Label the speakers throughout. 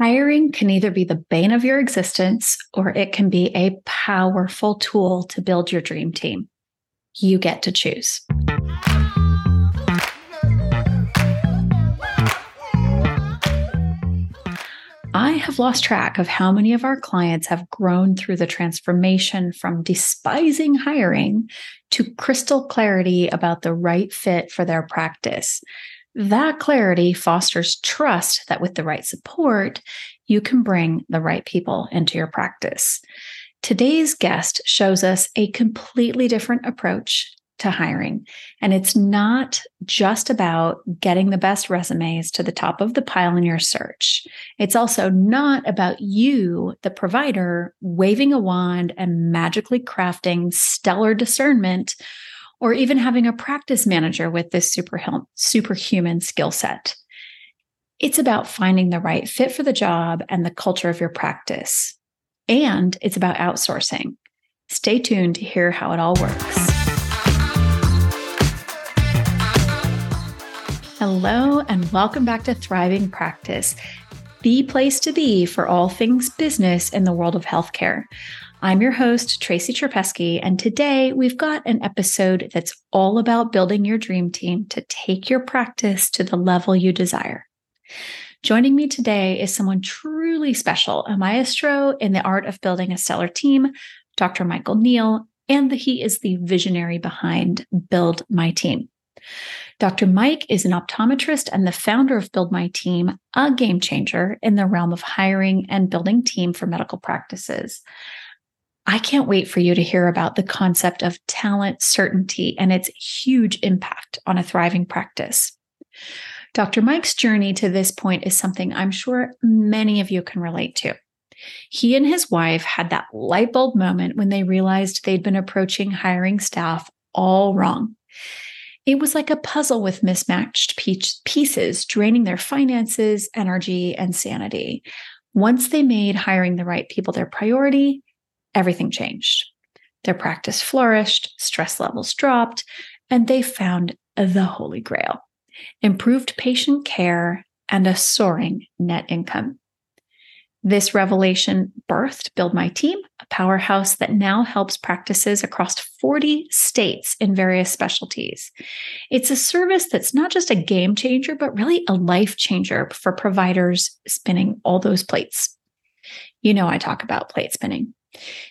Speaker 1: Hiring can either be the bane of your existence or it can be a powerful tool to build your dream team. You get to choose. I have lost track of how many of our clients have grown through the transformation from despising hiring to crystal clarity about the right fit for their practice. That clarity fosters trust that with the right support, you can bring the right people into your practice. Today's guest shows us a completely different approach to hiring. And it's not just about getting the best resumes to the top of the pile in your search. It's also not about you, the provider, waving a wand and magically crafting stellar discernment or even having a practice manager with this super, superhuman skill set. It's about finding the right fit for the job and the culture of your practice. And it's about outsourcing. Stay tuned to hear how it all works. Hello, and welcome back to Thriving Practice, the place to be for all things business in the world of healthcare. I'm your host, Tracy Trapesky, and today we've got an episode that's all about building your dream team to take your practice to the level you desire. Joining me today is someone truly special, a maestro in the art of building a stellar team, Dr. Michael Neal, and he is the visionary behind Build My Team. Dr. Mike is an optometrist and the founder of Build My Team, a game changer in the realm of hiring and building team for medical practices. I can't wait for you to hear about the concept of talent certainty and its huge impact on a thriving practice. Dr. Mike's journey to this point is something I'm sure many of you can relate to. He and his wife had that light bulb moment when they realized they'd been approaching hiring staff all wrong. It was like a puzzle with mismatched pieces, draining their finances, energy, and sanity. Once they made hiring the right people their priority, everything changed. Their practice flourished, stress levels dropped, and they found the holy grail improved patient care and a soaring net income. This revelation birthed Build My Team, a powerhouse that now helps practices across 40 states in various specialties. It's a service that's not just a game changer, but really a life changer for providers spinning all those plates. You know, I talk about plate spinning.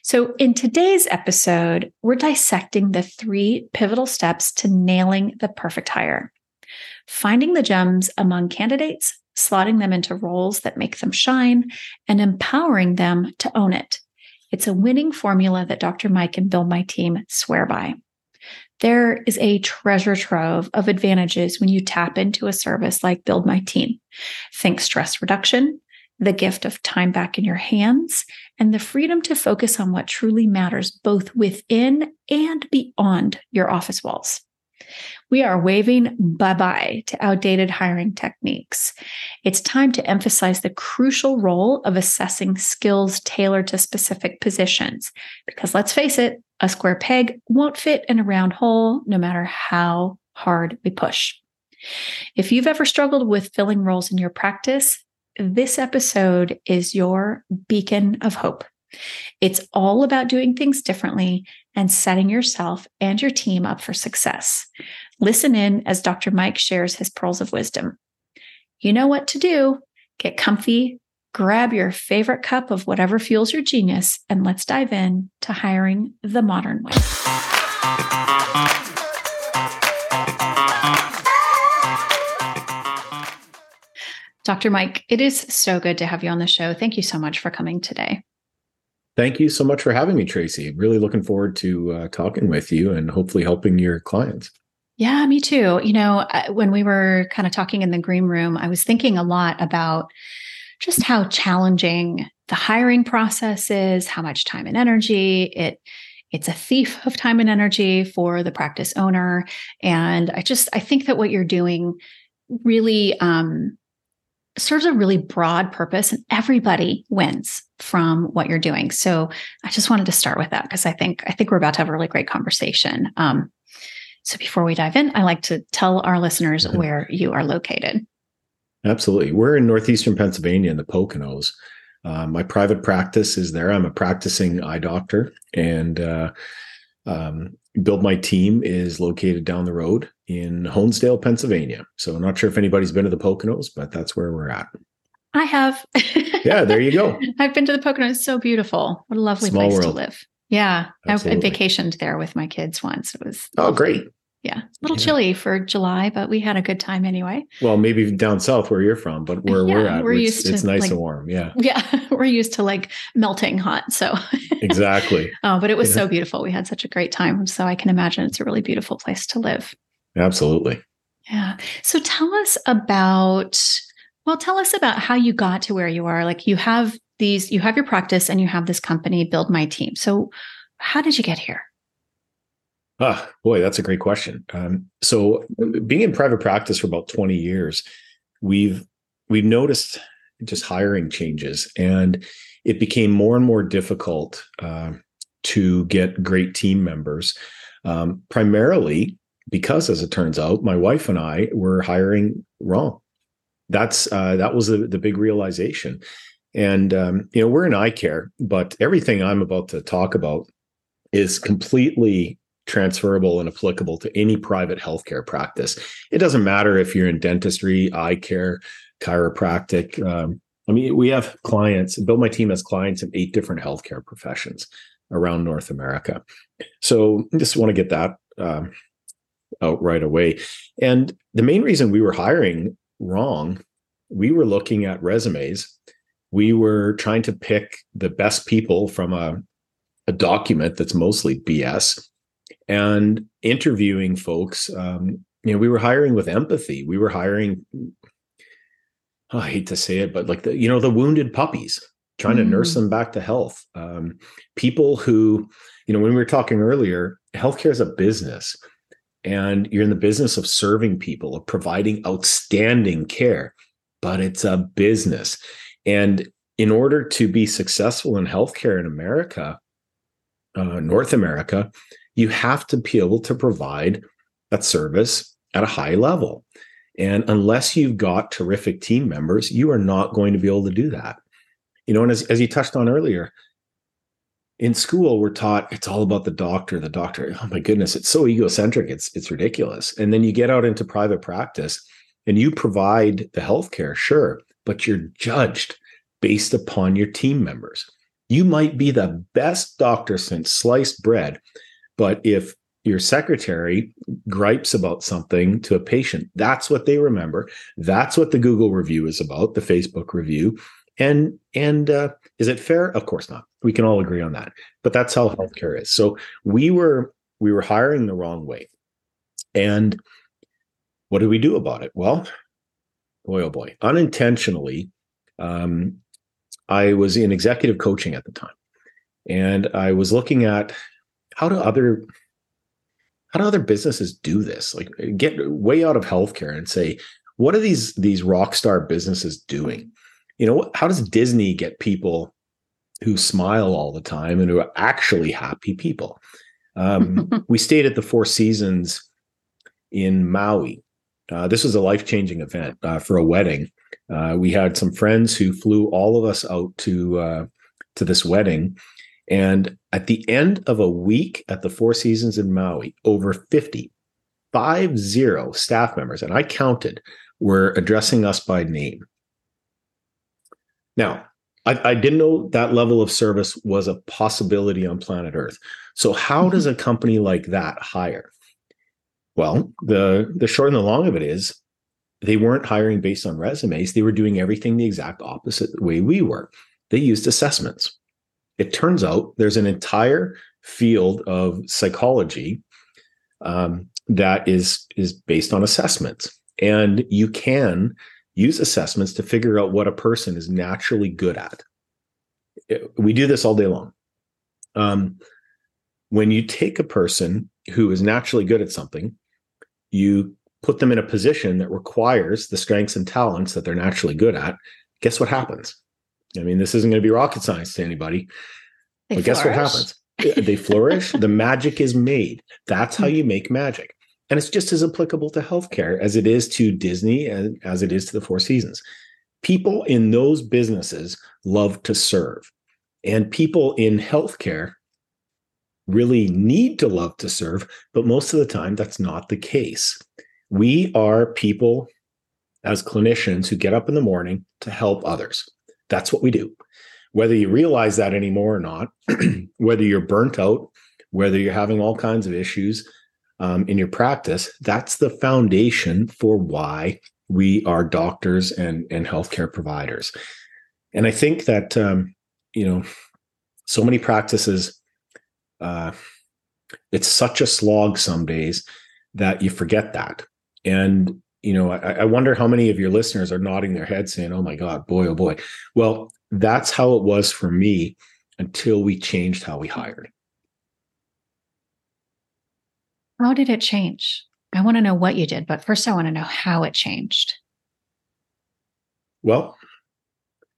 Speaker 1: So, in today's episode, we're dissecting the three pivotal steps to nailing the perfect hire finding the gems among candidates, slotting them into roles that make them shine, and empowering them to own it. It's a winning formula that Dr. Mike and Build My Team swear by. There is a treasure trove of advantages when you tap into a service like Build My Team. Think stress reduction, the gift of time back in your hands, and the freedom to focus on what truly matters both within and beyond your office walls. We are waving bye bye to outdated hiring techniques. It's time to emphasize the crucial role of assessing skills tailored to specific positions. Because let's face it, a square peg won't fit in a round hole no matter how hard we push. If you've ever struggled with filling roles in your practice, this episode is your beacon of hope. It's all about doing things differently and setting yourself and your team up for success. Listen in as Dr. Mike shares his pearls of wisdom. You know what to do. Get comfy, grab your favorite cup of whatever fuels your genius, and let's dive in to hiring the modern way. Dr. Mike, it is so good to have you on the show. Thank you so much for coming today.
Speaker 2: Thank you so much for having me, Tracy. Really looking forward to uh, talking with you and hopefully helping your clients.
Speaker 1: Yeah, me too. You know, when we were kind of talking in the green room, I was thinking a lot about just how challenging the hiring process is, how much time and energy it it's a thief of time and energy for the practice owner and i just i think that what you're doing really um, serves a really broad purpose and everybody wins from what you're doing. So I just wanted to start with that because I think I think we're about to have a really great conversation. Um, so before we dive in, I like to tell our listeners mm-hmm. where you are located.
Speaker 2: Absolutely. We're in northeastern Pennsylvania in the Poconos. Uh, my private practice is there. I'm a practicing eye doctor, and uh, um, Build My Team is located down the road in Honesdale, Pennsylvania. So I'm not sure if anybody's been to the Poconos, but that's where we're at.
Speaker 1: I have.
Speaker 2: yeah, there you go.
Speaker 1: I've been to the Poconos. It's so beautiful. What a lovely Small place world. to live. Yeah. Absolutely. I vacationed there with my kids once. It was
Speaker 2: Oh, great.
Speaker 1: Yeah. A little yeah. chilly for July, but we had a good time anyway.
Speaker 2: Well, maybe down south where you're from, but where yeah, we're at, we're used it's, to, nice like, and warm. Yeah.
Speaker 1: Yeah. we're used to like melting hot. So
Speaker 2: exactly.
Speaker 1: oh, but it was yeah. so beautiful. We had such a great time. So I can imagine it's a really beautiful place to live.
Speaker 2: Absolutely.
Speaker 1: Yeah. So tell us about well, tell us about how you got to where you are. Like you have these, you have your practice and you have this company, Build My Team. So how did you get here?
Speaker 2: Ah, boy, that's a great question. Um, so being in private practice for about 20 years, we've we've noticed just hiring changes and it became more and more difficult uh, to get great team members um, primarily because as it turns out my wife and i were hiring wrong that's uh, that was the, the big realization. And um, you know, we're in eye care, but everything I'm about to talk about is completely transferable and applicable to any private healthcare practice. It doesn't matter if you're in dentistry, eye care, chiropractic. Um, I mean, we have clients. Build My Team has clients in eight different healthcare professions around North America. So, just want to get that um, out right away. And the main reason we were hiring wrong. We were looking at resumes. We were trying to pick the best people from a, a document that's mostly BS and interviewing folks. Um, you know, we were hiring with empathy. We were hiring, oh, I hate to say it, but like the, you know, the wounded puppies, trying mm. to nurse mm. them back to health. Um, people who, you know, when we were talking earlier, healthcare is a business and you're in the business of serving people, of providing outstanding care, but it's a business. And in order to be successful in healthcare in America, uh, North America, you have to be able to provide that service at a high level. And unless you've got terrific team members, you are not going to be able to do that. You know, and as, as you touched on earlier, in school we're taught it's all about the doctor the doctor oh my goodness it's so egocentric it's it's ridiculous and then you get out into private practice and you provide the healthcare sure but you're judged based upon your team members you might be the best doctor since sliced bread but if your secretary gripes about something to a patient that's what they remember that's what the google review is about the facebook review and and uh, is it fair? Of course not. We can all agree on that. But that's how healthcare is. So we were we were hiring the wrong way. And what did we do about it? Well, boy oh boy, unintentionally, um, I was in executive coaching at the time, and I was looking at how do other how do other businesses do this? Like get way out of healthcare and say, what are these these rock star businesses doing? you know how does disney get people who smile all the time and who are actually happy people um, we stayed at the four seasons in maui uh, this was a life-changing event uh, for a wedding uh, we had some friends who flew all of us out to uh, to this wedding and at the end of a week at the four seasons in maui over 50 five zero staff members and i counted were addressing us by name now, I, I, didn't know that level of service was a possibility on planet Earth. So, how mm-hmm. does a company like that hire? Well, the the short and the long of it is they weren't hiring based on resumes. They were doing everything the exact opposite way we were. They used assessments. It turns out there's an entire field of psychology um, that is is based on assessments, and you can use assessments to figure out what a person is naturally good at. We do this all day long. Um, when you take a person who is naturally good at something, you put them in a position that requires the strengths and talents that they're naturally good at. Guess what happens? I mean, this isn't going to be rocket science to anybody. They but flourish. guess what happens? they flourish. the magic is made. That's how hmm. you make magic. And it's just as applicable to healthcare as it is to Disney and as it is to the Four Seasons. People in those businesses love to serve. And people in healthcare really need to love to serve, but most of the time that's not the case. We are people as clinicians who get up in the morning to help others. That's what we do. Whether you realize that anymore or not, whether you're burnt out, whether you're having all kinds of issues um, in your practice, that's the foundation for why we are doctors and, and healthcare providers. And I think that, um, you know, so many practices, uh, it's such a slog some days that you forget that. And you know, I, I, wonder how many of your listeners are nodding their heads saying, oh my God, boy, oh boy. Well, that's how it was for me until we changed how we hired.
Speaker 1: How did it change? I want to know what you did, but first I want to know how it changed.
Speaker 2: Well,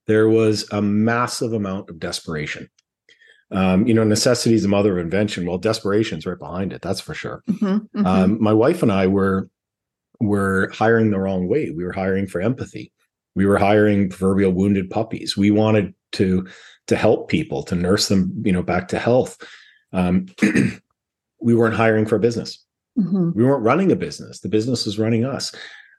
Speaker 2: there was a massive amount of desperation. Um, you know, necessity is the mother of invention. Well, desperation's right behind it. That's for sure. Mm-hmm, mm-hmm. Um, my wife and I were were hiring the wrong way. We were hiring for empathy. We were hiring proverbial wounded puppies. We wanted to to help people, to nurse them, you know, back to health. Um, we weren't hiring for a business. Mm-hmm. We weren't running a business. The business was running us.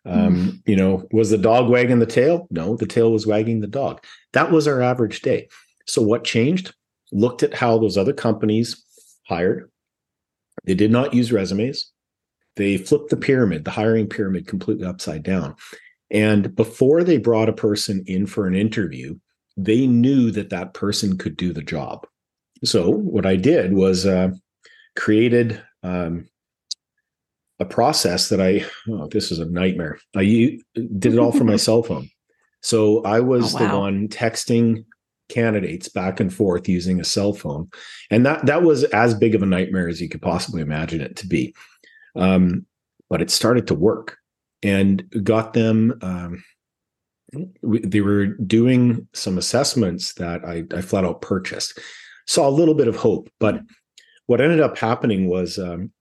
Speaker 2: Um, mm-hmm. You know, was the dog wagging the tail? No, the tail was wagging the dog. That was our average day. So what changed? Looked at how those other companies hired. They did not use resumes. They flipped the pyramid, the hiring pyramid completely upside down. And before they brought a person in for an interview, they knew that that person could do the job. So what I did was uh, created um, a process that I, oh, this is a nightmare. I did it all from my cell phone. So I was oh, wow. the one texting candidates back and forth using a cell phone. And that that was as big of a nightmare as you could possibly imagine it to be. Um, but it started to work and got them. Um, they were doing some assessments that I, I, flat out purchased. Saw a little bit of hope, but what ended up happening was um,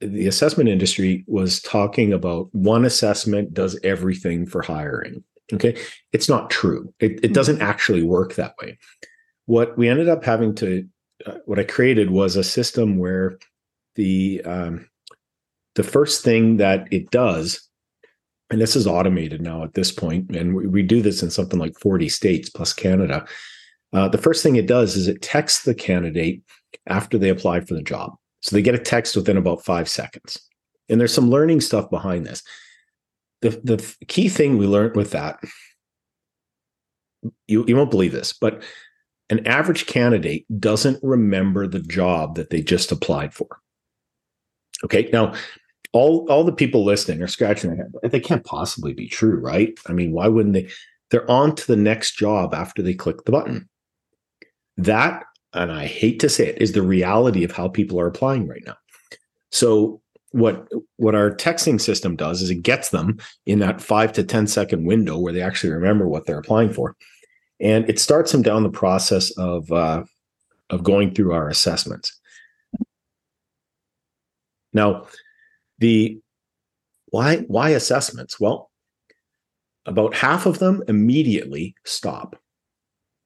Speaker 2: the assessment industry was talking about one assessment does everything for hiring. Okay, it's not true. It, it doesn't mm-hmm. actually work that way. What we ended up having to, uh, what I created was a system where the um, the first thing that it does, and this is automated now at this point, and we, we do this in something like 40 states plus Canada. Uh, the first thing it does is it texts the candidate after they apply for the job. So they get a text within about five seconds. And there's some learning stuff behind this. The, the key thing we learned with that, you, you won't believe this, but an average candidate doesn't remember the job that they just applied for. Okay. Now, all all the people listening are scratching their head. They can't possibly be true, right? I mean, why wouldn't they? They're on to the next job after they click the button. That, and I hate to say it, is the reality of how people are applying right now. So what what our texting system does is it gets them in that five to ten second window where they actually remember what they're applying for, and it starts them down the process of uh, of going through our assessments. Now, the why why assessments? Well, about half of them immediately stop.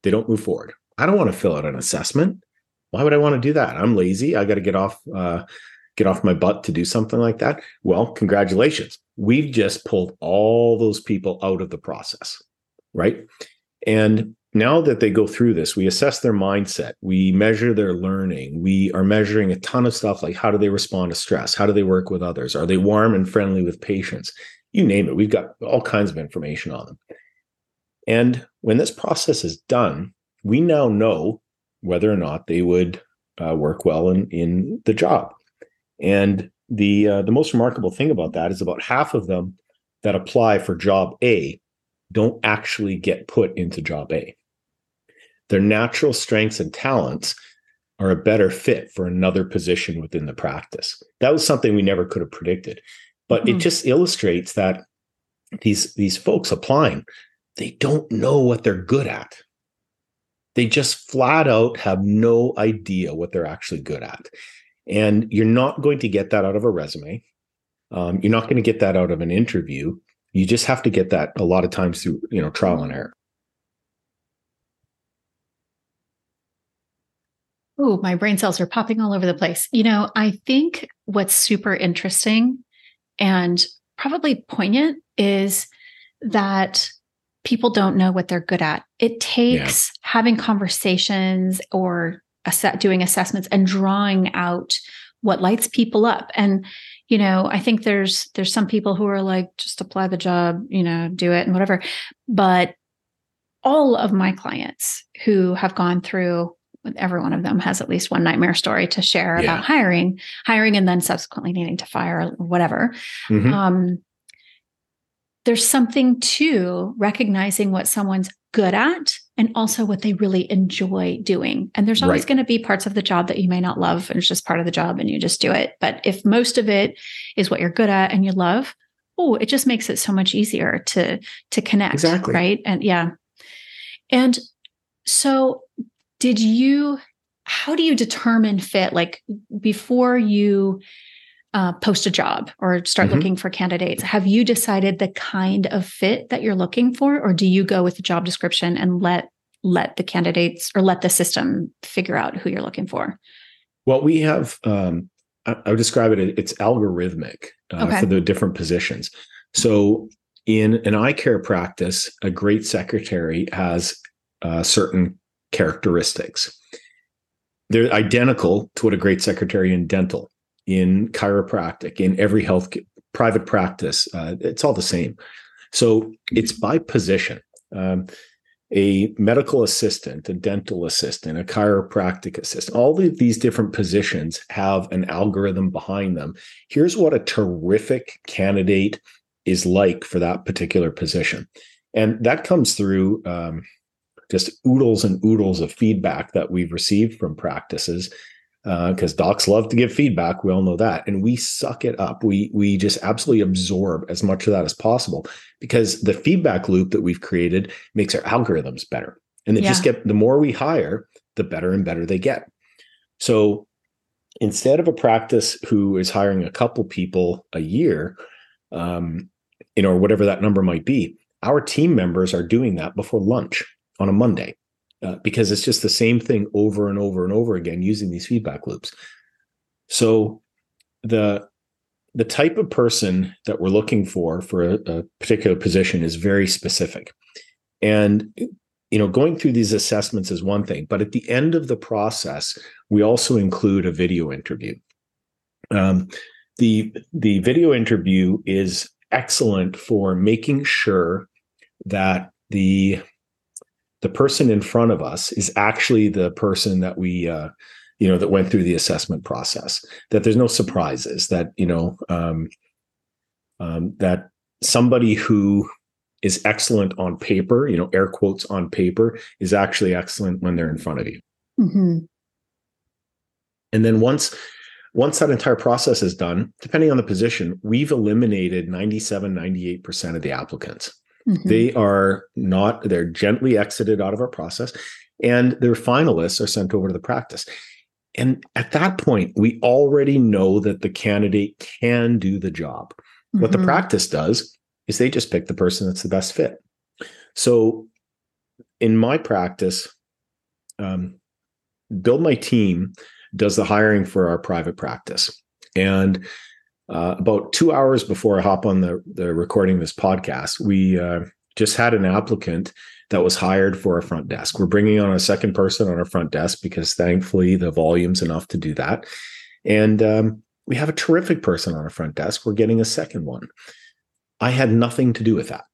Speaker 2: They don't move forward. I don't want to fill out an assessment. Why would I want to do that? I'm lazy. I got to get off uh, get off my butt to do something like that. Well, congratulations. We've just pulled all those people out of the process, right? And now that they go through this, we assess their mindset, we measure their learning, we are measuring a ton of stuff like how do they respond to stress? How do they work with others? Are they warm and friendly with patients? You name it, we've got all kinds of information on them. And when this process is done, we now know whether or not they would uh, work well in, in the job. And the uh, the most remarkable thing about that is about half of them that apply for job A don't actually get put into job A their natural strengths and talents are a better fit for another position within the practice. That was something we never could have predicted. But mm-hmm. it just illustrates that these these folks applying, they don't know what they're good at. They just flat out have no idea what they're actually good at. And you're not going to get that out of a resume. Um, you're not going to get that out of an interview. You just have to get that a lot of times through, you know, trial and error.
Speaker 1: Oh, my brain cells are popping all over the place. You know, I think what's super interesting and probably poignant is that people don't know what they're good at. It takes yeah. having conversations or doing assessments and drawing out what lights people up. And you know, I think there's there's some people who are like just apply the job, you know, do it and whatever. But all of my clients who have gone through every one of them has at least one nightmare story to share yeah. about hiring, hiring, and then subsequently needing to fire or whatever. Mm-hmm. Um, there's something to recognizing what someone's good at and also what they really enjoy doing. And there's always right. going to be parts of the job that you may not love, and it's just part of the job and you just do it. But if most of it is what you're good at and you love, oh, it just makes it so much easier to to connect.
Speaker 2: Exactly.
Speaker 1: Right. And yeah. And so did you how do you determine fit like before you uh, post a job or start mm-hmm. looking for candidates have you decided the kind of fit that you're looking for or do you go with the job description and let let the candidates or let the system figure out who you're looking for
Speaker 2: well we have um, I, I, would describe it it's algorithmic uh, okay. for the different positions so in an eye care practice a great secretary has uh, certain characteristics. They're identical to what a great secretary in dental, in chiropractic, in every health private practice. Uh, it's all the same. So it's by position. Um, a medical assistant, a dental assistant, a chiropractic assistant, all of these different positions have an algorithm behind them. Here's what a terrific candidate is like for that particular position. And that comes through um, just oodles and oodles of feedback that we've received from practices because uh, docs love to give feedback. We all know that, and we suck it up. We we just absolutely absorb as much of that as possible because the feedback loop that we've created makes our algorithms better, and they yeah. just get the more we hire, the better and better they get. So instead of a practice who is hiring a couple people a year, um, you know, or whatever that number might be, our team members are doing that before lunch on a Monday uh, because it's just the same thing over and over and over again using these feedback loops. So the the type of person that we're looking for for a, a particular position is very specific. And you know, going through these assessments is one thing, but at the end of the process, we also include a video interview. Um, the the video interview is excellent for making sure that the the person in front of us is actually the person that we uh, you know that went through the assessment process. That there's no surprises that you know um, um, that somebody who is excellent on paper you know air quotes on paper is actually excellent when they're in front of you. Mm-hmm. and then once once that entire process is done depending on the position we've eliminated 97 98% of the applicants Mm-hmm. They are not, they're gently exited out of our process and their finalists are sent over to the practice. And at that point, we already know that the candidate can do the job. Mm-hmm. What the mm-hmm. practice does is they just pick the person that's the best fit. So in my practice, um, Build My Team does the hiring for our private practice. And uh, about two hours before I hop on the, the recording this podcast, we uh, just had an applicant that was hired for a front desk. We're bringing on a second person on our front desk because thankfully the volume's enough to do that. And um, we have a terrific person on our front desk. We're getting a second one. I had nothing to do with that.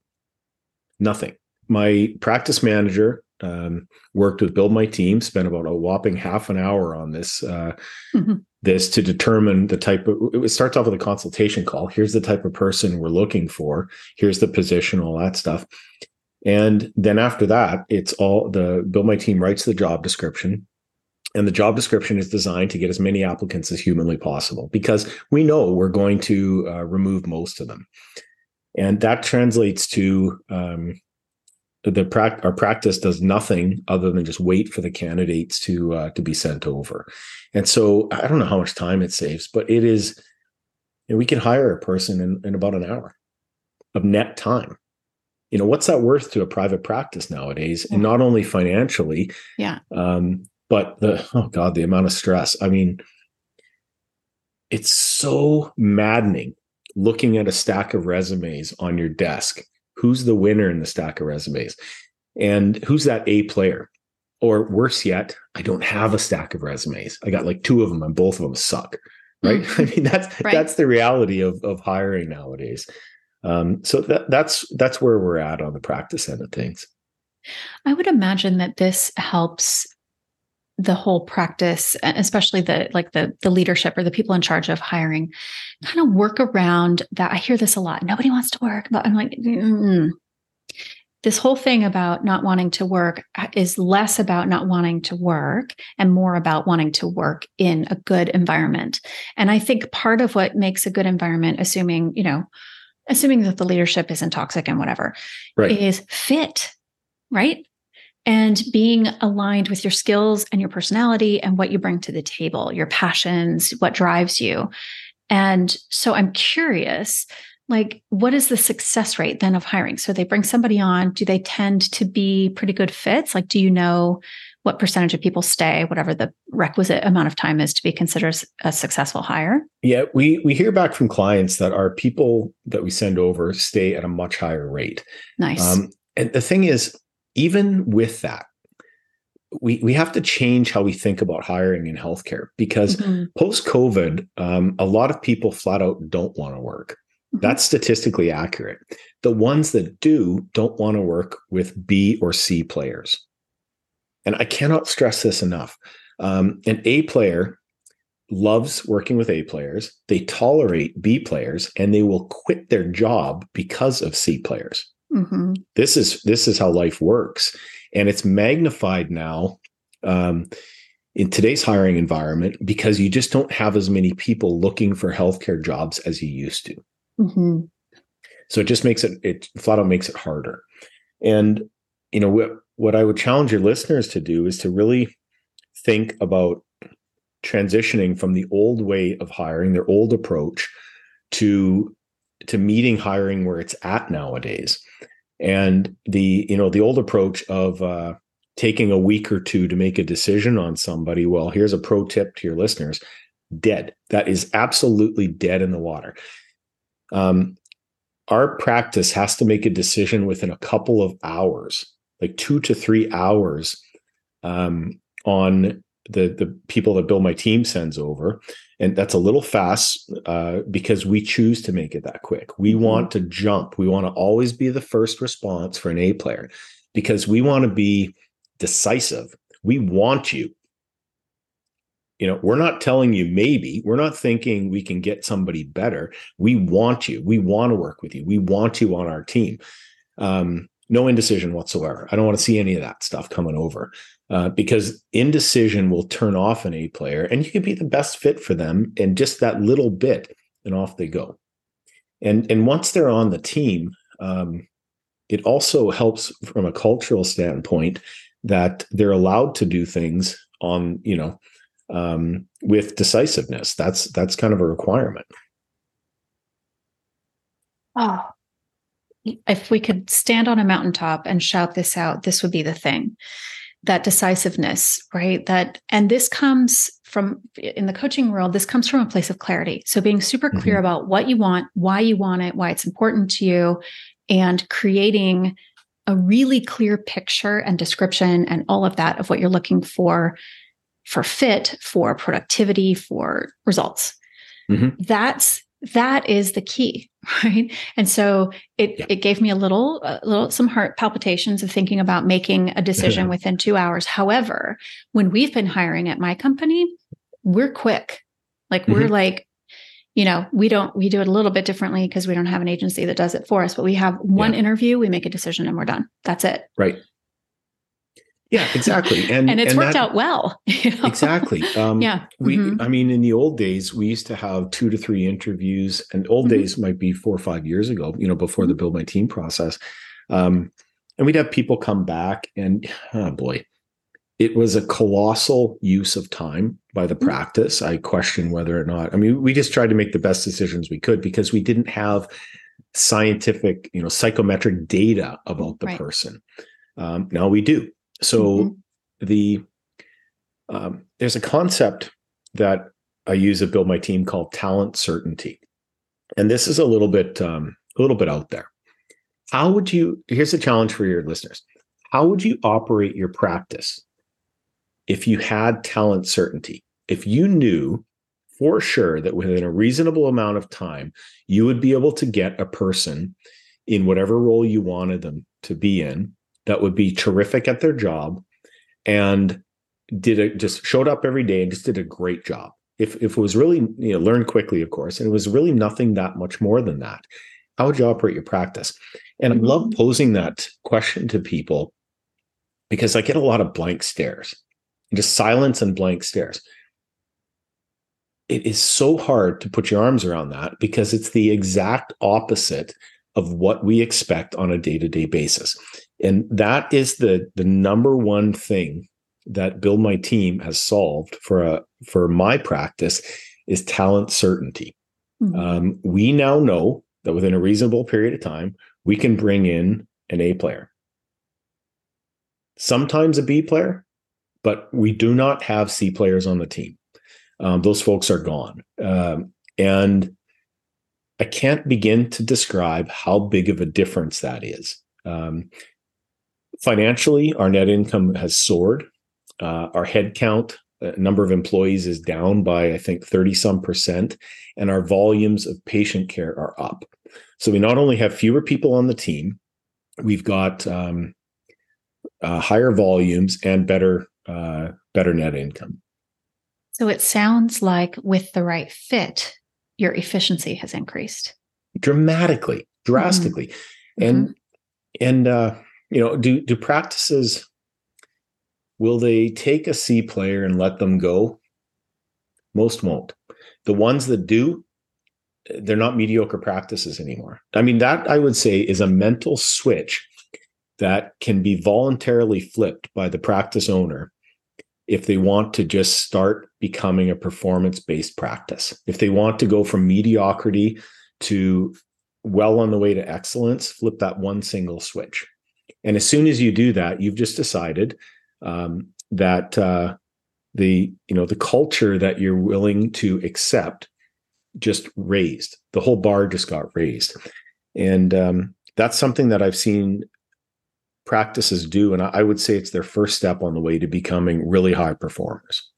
Speaker 2: Nothing. My practice manager um, worked with Build My Team, spent about a whopping half an hour on this uh, mm-hmm. this to determine the type of it starts off with a consultation call. Here's the type of person we're looking for. Here's the position all that stuff. And then after that it's all the build my team writes the job description. And the job description is designed to get as many applicants as humanly possible because we know we're going to uh, remove most of them. And that translates to um, the pra- our practice does nothing other than just wait for the candidates to uh, to be sent over. And so i don't know how much time it saves but it is and we can hire a person in, in about an hour of net time. You know what's that worth to a private practice nowadays? And not only financially
Speaker 1: yeah.
Speaker 2: um but the oh god the amount of stress. I mean it's so maddening looking at a stack of resumes on your desk who's the winner in the stack of resumes and who's that a player or worse yet i don't have a stack of resumes i got like two of them and both of them suck right mm-hmm. i mean that's right. that's the reality of of hiring nowadays um, so that, that's that's where we're at on the practice end of things.
Speaker 1: I would imagine that this helps the whole practice, especially the like the the leadership or the people in charge of hiring, kind of work around that. I hear this a lot. Nobody wants to work, but I'm like, mm this whole thing about not wanting to work uh, is less about not wanting to work and more about wanting to work in a good environment. And I think part of what makes a good environment, assuming you know assuming that the leadership isn't toxic and whatever, right. is fit, right? And being aligned with your skills and your personality and what you bring to the table, your passions, what drives you. And so I'm curious, like, what is the success rate then of hiring? So they bring somebody on. Do they tend to be pretty good fits? Like, do you know what percentage of people stay, whatever the requisite amount of time is to be considered a successful hire?
Speaker 2: Yeah, we we hear back from clients that our people that we send over stay at a much higher rate.
Speaker 1: Nice. Um,
Speaker 2: and the thing is, even with that, we we have to change how we think about hiring in healthcare because mm-hmm. post COVID, um, a lot of people flat out don't want to work. Mm-hmm. That's statistically accurate. The ones that do don't want to work with B or C players. And I cannot stress this enough. Um, an A player loves working with A players. They tolerate B players, and they will quit their job because of C players. Mm-hmm. This is this is how life works, and it's magnified now um, in today's hiring environment because you just don't have as many people looking for healthcare jobs as you used to. Mm-hmm. So it just makes it it flat out makes it harder. And you know what I would challenge your listeners to do is to really think about transitioning from the old way of hiring, their old approach, to to meeting hiring where it's at nowadays. And the you know the old approach of uh, taking a week or two to make a decision on somebody. Well, here's a pro tip to your listeners: dead. That is absolutely dead in the water. Um, our practice has to make a decision within a couple of hours like two to three hours um, on the the people that Build my team sends over, and that's a little fast uh, because we choose to make it that quick. We mm-hmm. want to jump. We want to always be the first response for an A player because we want to be decisive. We want you. You know, we're not telling you maybe. We're not thinking we can get somebody better. We want you. We want to work with you. We want you on our team. Um, no indecision whatsoever. I don't want to see any of that stuff coming over uh, because indecision will turn off an A player and you can be the best fit for them and just that little bit and off they go. And, and once they're on the team, um, it also helps from a cultural standpoint that they're allowed to do things on, you know, um, with decisiveness. That's that's kind of a requirement.
Speaker 1: Oh, if we could stand on a mountaintop and shout this out, this would be the thing. That decisiveness, right? That, and this comes from in the coaching world, this comes from a place of clarity. So being super clear mm-hmm. about what you want, why you want it, why it's important to you, and creating a really clear picture and description and all of that of what you're looking for for fit, for productivity, for results. Mm-hmm. That's that is the key right and so it yeah. it gave me a little a little some heart palpitations of thinking about making a decision within 2 hours however when we've been hiring at my company we're quick like mm-hmm. we're like you know we don't we do it a little bit differently because we don't have an agency that does it for us but we have one yeah. interview we make a decision and we're done that's it
Speaker 2: right yeah, exactly.
Speaker 1: And and it's and worked that, out well.
Speaker 2: You know? Exactly. Um, yeah. We, mm-hmm. I mean, in the old days, we used to have two to three interviews, and old mm-hmm. days might be four or five years ago. You know, before the mm-hmm. build my team process, um, and we'd have people come back, and oh boy, it was a colossal use of time by the mm-hmm. practice. I question whether or not, I mean, we just tried to make the best decisions we could because we didn't have scientific, you know, psychometric data about the right. person. Um, now we do. So mm-hmm. the um, there's a concept that I use to build my team called talent certainty, and this is a little bit um, a little bit out there. How would you? Here's a challenge for your listeners. How would you operate your practice if you had talent certainty? If you knew for sure that within a reasonable amount of time, you would be able to get a person in whatever role you wanted them to be in that would be terrific at their job and did it just showed up every day and just did a great job. If if it was really you know learn quickly, of course, and it was really nothing that much more than that, how would you operate your practice? And I love mm-hmm. posing that question to people because I get a lot of blank stares, just silence and blank stares. It is so hard to put your arms around that because it's the exact opposite of what we expect on a day-to-day basis. And that is the the number one thing that build my team has solved for a for my practice is talent certainty. Mm-hmm. Um, we now know that within a reasonable period of time, we can bring in an A player, sometimes a B player, but we do not have C players on the team. Um, those folks are gone. Um, and I can't begin to describe how big of a difference that is. Um, financially, our net income has soared uh, our headcount, uh, number of employees is down by, I think, 30 some percent, and our volumes of patient care are up. So we not only have fewer people on the team, we've got um, uh, higher volumes and better uh, better net income.
Speaker 1: So it sounds like with the right fit, your efficiency has increased
Speaker 2: dramatically, drastically, mm-hmm. and mm-hmm. and uh, you know, do do practices Will they take a C player and let them go? Most won't. The ones that do, they're not mediocre practices anymore. I mean, that I would say is a mental switch that can be voluntarily flipped by the practice owner if they want to just start becoming a performance based practice. If they want to go from mediocrity to well on the way to excellence, flip that one single switch. And as soon as you do that, you've just decided um, that uh, the you know the culture that you're willing to accept just raised. The whole bar just got raised. And um, that's something that i've seen practices do and i would say it's their first step on the way to becoming really high performers.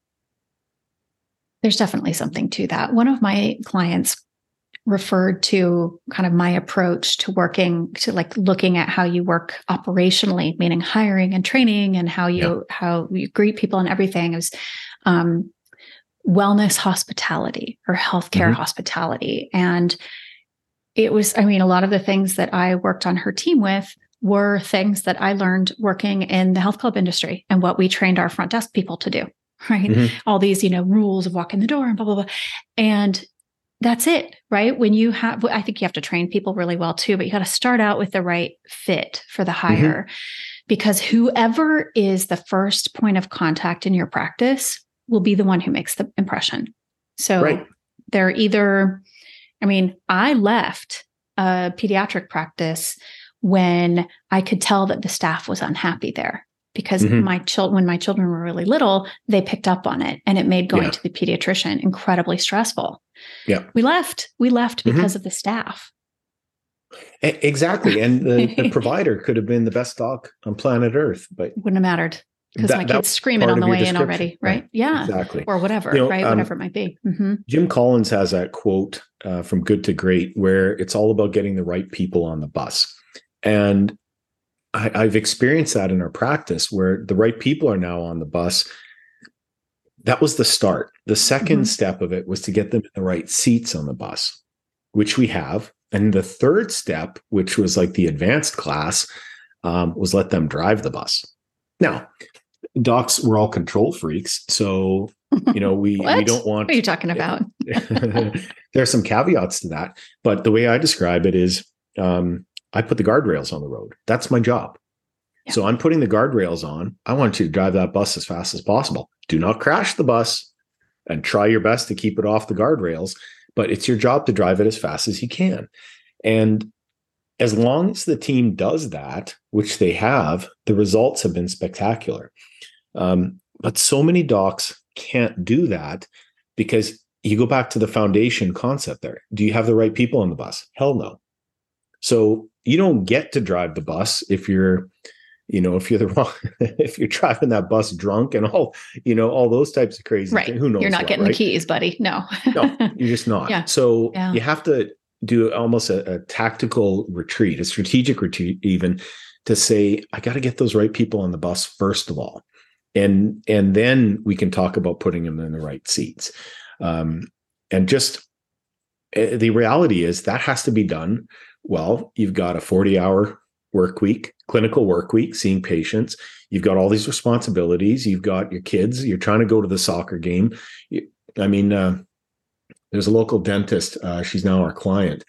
Speaker 1: There's definitely something to that. One of my clients referred to kind of my approach to working to like looking at how you work operationally meaning hiring and training and how you yeah. how you greet people and everything is um, wellness hospitality or healthcare mm-hmm. hospitality and it was i mean a lot of the things that i worked on her team with were things that i learned working in the health club industry and what we trained our front desk people to do right mm-hmm. all these you know rules of walking the door and blah blah blah and that's it, right? When you have, I think you have to train people really well too, but you got to start out with the right fit for the mm-hmm. hire mm-hmm. because whoever is the first point of contact in your practice will be the one who makes the impression. So right. they're either, I mean, I left a pediatric practice when I could tell that the staff was unhappy there because mm-hmm. my children when my children were really little they picked up on it and it made going yeah. to the pediatrician incredibly stressful
Speaker 2: yeah
Speaker 1: we left we left mm-hmm. because mm-hmm. of the staff
Speaker 2: exactly and the, the, provider could have been the best doc on planet earth but
Speaker 1: wouldn't have mattered because my kid's screaming on the way in already right? right? yeah
Speaker 2: exactly
Speaker 1: or whatever you know, right um, whatever it might be mm-hmm.
Speaker 2: jim collins has that quote uh, from good to great where it's all about getting the right people on the bus and I, have experienced that in our practice where the right people are now on the bus. That was the start. The 2nd mm-hmm. step of it was to get them in the right seats on the bus, which we have. And the third step, which was like the advanced class, um, was let them drive the bus. Now, docs were all control freaks, so you know we we don't want.
Speaker 1: What are you talking about?
Speaker 2: there are some caveats to that, but the way I describe it is um, I put the guardrails on the road. That's my job. Yeah. So I'm putting the guardrails on. I want you to drive that bus as fast as possible. Do not crash the bus and try your best to keep it off the guardrails, but it's your job to drive it as fast as you can. And as long as the team does that, which they have, the results have been spectacular. Um, but so many docs can't do that because you go back to the foundation concept there. Do you have the right people on the bus? Hell no. So you don't get to drive the bus if you're, you know, if you're the wrong, if you're driving that bus drunk and all, you know, all those types of crazy
Speaker 1: right.
Speaker 2: things. Who knows?
Speaker 1: You're not
Speaker 2: what,
Speaker 1: getting
Speaker 2: right?
Speaker 1: the keys, buddy. No.
Speaker 2: no, you're just not.
Speaker 1: Yeah.
Speaker 2: So
Speaker 1: Yeah.
Speaker 2: you have to do almost a, a tactical retreat, a strategic retreat, even to say, I got to get those right people on the bus first of all, and and then we can talk about putting them in the right seats. Um, and just eh, the reality is that has to be done. Well, you've got a 40 hour work week, clinical work week, seeing patients. You've got all these responsibilities. You've got your kids. You're trying to go to the soccer game. I mean, uh, there's a local dentist. Uh, she's now our client.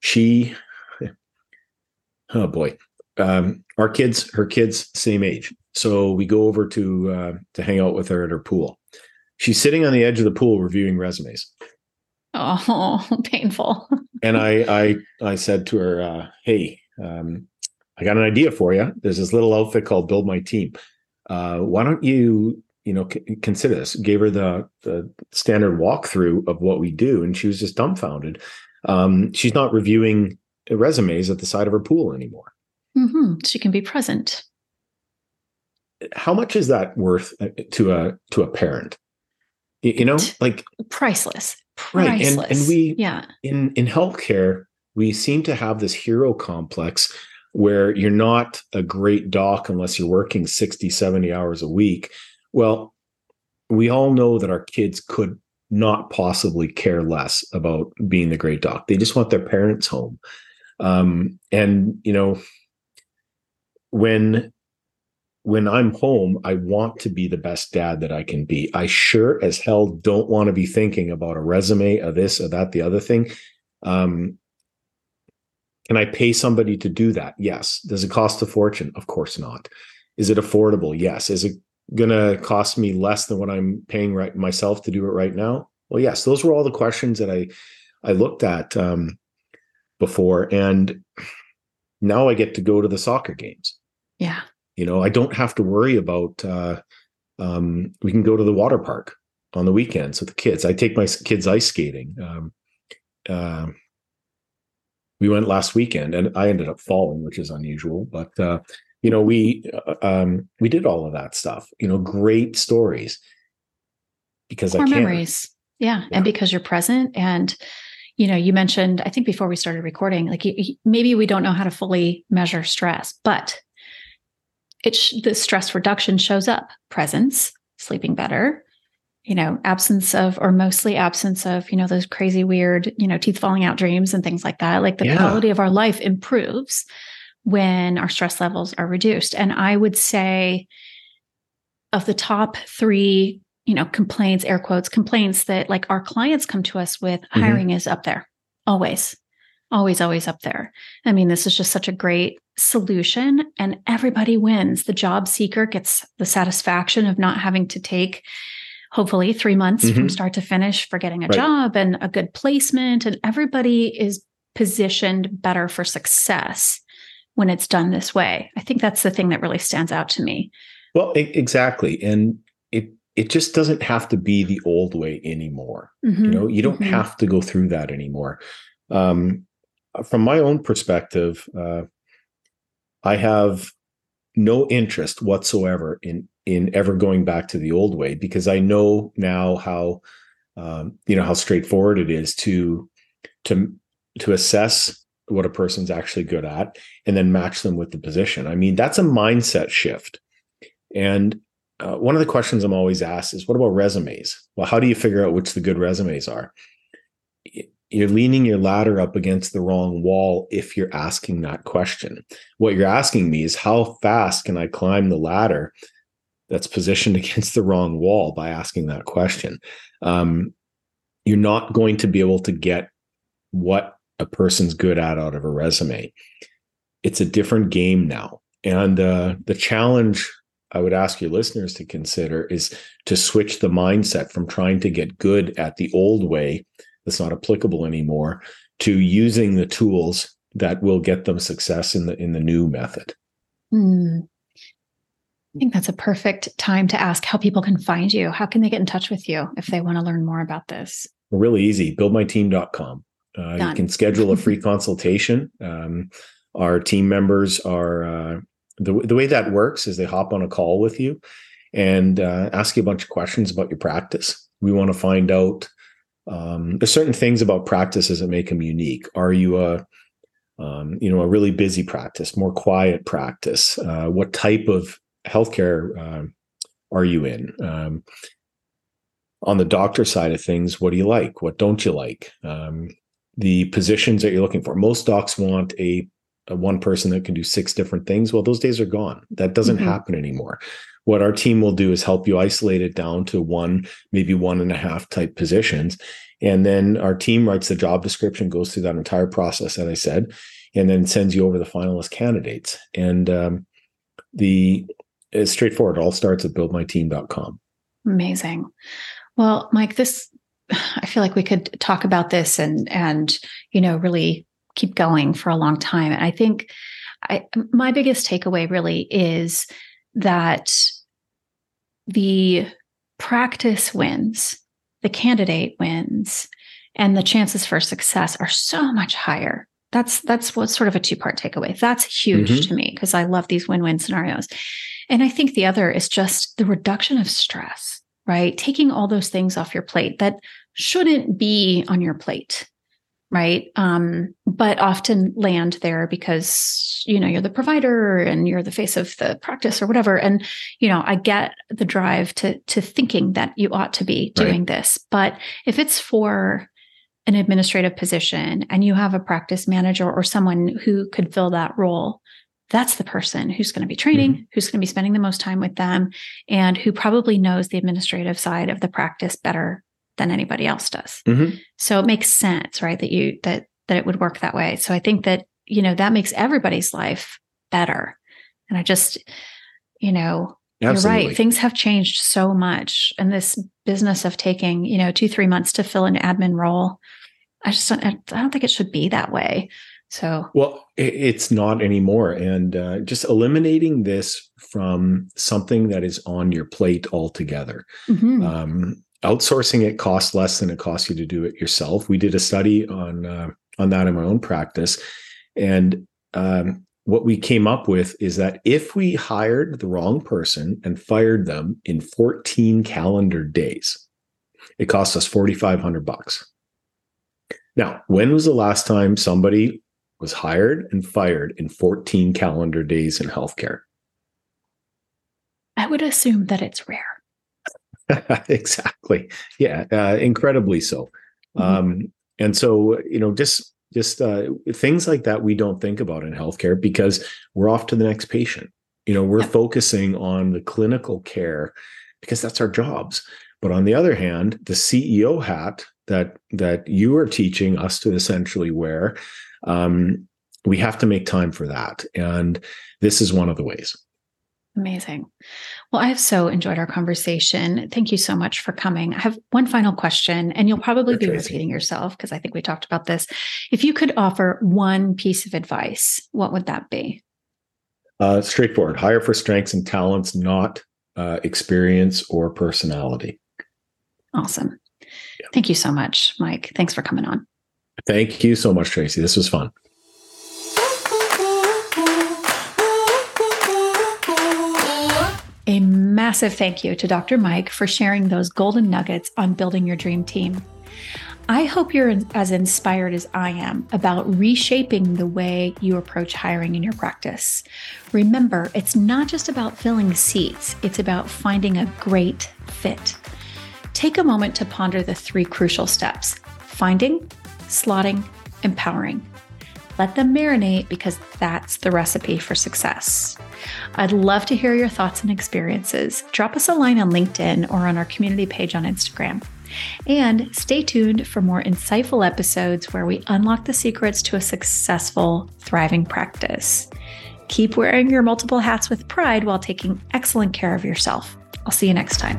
Speaker 2: She, oh boy, um, our kids, her kids, same age. So we go over to uh, to hang out with her at her pool. She's sitting on the edge of the pool reviewing resumes.
Speaker 1: Oh, painful.
Speaker 2: And I I I said to her, uh, "Hey, um, I got an idea for you. There's this little outfit called Build My Team. Uh, why don't you you know c- consider this?" Gave her the the standard walkthrough of what we do, and she was just dumbfounded. Um, she's not reviewing resumes at the side of her pool anymore.
Speaker 1: hmm She can be present.
Speaker 2: How much is that worth uh, to a to a parent? You know, like
Speaker 1: Priceless.
Speaker 2: Right, and- and we-
Speaker 1: yeah.
Speaker 2: in in healthcare, we seem to have this hero complex where you're not a great doc unless you're working 60, 70 hours a week. Well, we all know that our kids could not possibly care less about being the great doc. They just want their parents home. Um, and you know, when when I'm home, I want to be the best dad that I can be. I sure as hell don't want to be thinking about a resume of this or that, the other thing. Um, can I pay somebody to do that? Yes. Does it cost a fortune? Of course not. Is it affordable? Yes. Is it going to cost me less than what I'm paying right myself to do it right now? Well, yes. Those were all the questions that I I looked at um, before, and now I get to go to the soccer games.
Speaker 1: Yeah.
Speaker 2: You know, I don't have to worry about. Uh, um, we can go to the water park on the weekends with the kids. I take my kids ice skating. Um, uh, we went last weekend, and I ended up falling, which is unusual. But uh, you know, we uh, um, we did all of that stuff. You know, great stories because
Speaker 1: Core
Speaker 2: I can.
Speaker 1: memories. Yeah.
Speaker 2: Yeah.
Speaker 1: And because you're present and you know, you mentioned, I think before we started recording, like maybe we don't know how to fully measure stress, but it sh- the stress reduction shows up presence, sleeping better, you know, absence of or mostly absence of, you know, those crazy weird, you know, teeth falling out dreams and things like that. Like the
Speaker 2: Yeah.
Speaker 1: quality of our life improves when our stress levels are reduced. And I would say of the top 3 you know complaints air quotes complaints that like our clients come to us with
Speaker 2: Mhm.
Speaker 1: hiring is up there always always always up there i mean this is just such a great solution and everybody wins the job seeker gets the satisfaction of not having to take hopefully 3 months from
Speaker 2: Mhm.
Speaker 1: start to finish for getting a
Speaker 2: Right.
Speaker 1: job and a good placement and everybody is positioned better for success when it's done this way i think that's the thing that really stands out to me
Speaker 2: Well, exactly, and it it just doesn't have to be the old way anymore. you
Speaker 1: Mhm.
Speaker 2: know you don't
Speaker 1: Mhm.
Speaker 2: have to go through that anymore um, from my own perspective uh, i have no interest whatsoever in in ever going back to the old way because i know now how um, you know how straightforward it is to to to assess what a person's actually good at and then match them with the position i mean that's a mindset shift and uh, one of the questions I'm always asked is, what about resumes? Well, how do you figure out which the good resumes are? You're leaning your ladder up against the wrong wall if you're asking that question. What you're asking me is, how fast can I climb the ladder that's positioned against the wrong wall by asking that question? Um, you're not going to be able to get what a person's good at out of a resume. It's a different game now. And uh, the challenge I would ask your listeners to consider is to switch the mindset from trying to get good at the old way that's not applicable anymore to using the tools that will get them success in the in the new method.
Speaker 1: Mm. I think that's a perfect time to ask how people can find you. How can they get in touch with you if they want to learn more about this?
Speaker 2: Really easy. Buildmyteam.com. Uh, you can schedule a free consultation. Um, our team members are uh, the, the way that works is they hop on a call with you and uh, ask you a bunch of questions about your practice. We want to find out um, there's certain things about practices that make them unique. Are you a um, you know a really busy practice, more quiet practice? Uh, what type of healthcare uh, are you in? Um, on the doctor side of things, what do you like? What don't you like? Um, the positions that you're looking for. Most docs want a one person that can do six different things well those days are gone that doesn't mm-hmm. happen anymore what our team will do is help you isolate it down to one maybe one and a half type positions. And then our team writes the job description goes through that entire process as i said and then sends you over the finalist candidates. And um, the it's straightforward. It all starts at buildmyteam.com
Speaker 1: amazing. Well mike this i feel like we could talk about this and and you know really keep going for a long time. And I think I, my biggest takeaway really is that the practice wins, the candidate wins, and the chances for success are so much higher. That's that's what's sort of a two-part takeaway. That's huge mm-hmm. to me because I love these win-win scenarios. And I think the other is just the reduction of stress, right? Taking all those things off your plate that shouldn't be on your plate right um, but often land there because you know you're the provider and you're the face of the practice or whatever and you know i get the drive to to thinking that you ought to be doing right. this but if it's for an administrative position and you have a practice manager or someone who could fill that role that's the person who's going to be training, mm-hmm. who's going to be spending the most time with them, and who probably knows the administrative side of the practice better than anybody else does. Mm-hmm. So it makes sense, right? That you that that it would work that way. So I think that, you know, that makes everybody's life better. And I just, you know, Absolutely. You're right. Things have changed so much. And this business of taking, you know, two, three months to fill an admin role, I just don't, I don't think it should be that way. So,
Speaker 2: well, it's not anymore. And uh, just eliminating this from something that is on your plate altogether. Mm-hmm. Um, outsourcing it costs less than it costs you to do it yourself. We did a study on uh, on that in my own practice, and um, what we came up with is that if we hired the wrong person and fired them in 14 calendar days, it cost us 4,500 bucks. Now, when was the last time somebody was hired and fired in 14 calendar days in healthcare?
Speaker 1: I would assume that it's rare.
Speaker 2: exactly. Yeah, uh, incredibly so. Mm-hmm. Um, and so, you know, just just uh, things like that we don't think about in healthcare because we're off to the next patient. You know, we're focusing on the clinical care because that's our jobs. But on the other hand, the CEO hat that that you are teaching us to essentially wear, um, we have to make time for that, and this is one of the ways.
Speaker 1: Amazing. Well, I have so enjoyed our conversation. Thank you so much for coming. I have one final question, and you'll probably be repeating yourself because I think we talked about this. If you could offer one piece of advice, what would that be?
Speaker 2: Uh, straightforward hire for strengths and talents, not uh, experience or personality.
Speaker 1: Awesome. Yeah. Thank you so much, Mike. Thanks for coming on.
Speaker 2: Thank you so much, Tracy. This was fun.
Speaker 1: A massive thank you to Dr. Mike for sharing those golden nuggets on building your dream team. I hope you're as inspired as I am about reshaping the way you approach hiring in your practice. Remember, it's not just about filling seats, it's about finding a great fit. Take a moment to ponder the three crucial steps finding, slotting, empowering. Let them marinate because that's the recipe for success. I'd love to hear your thoughts and experiences. Drop us a line on LinkedIn or on our community page on Instagram. And stay tuned for more insightful episodes where we unlock the secrets to a successful, thriving practice. Keep wearing your multiple hats with pride while taking excellent care of yourself. I'll see you next time.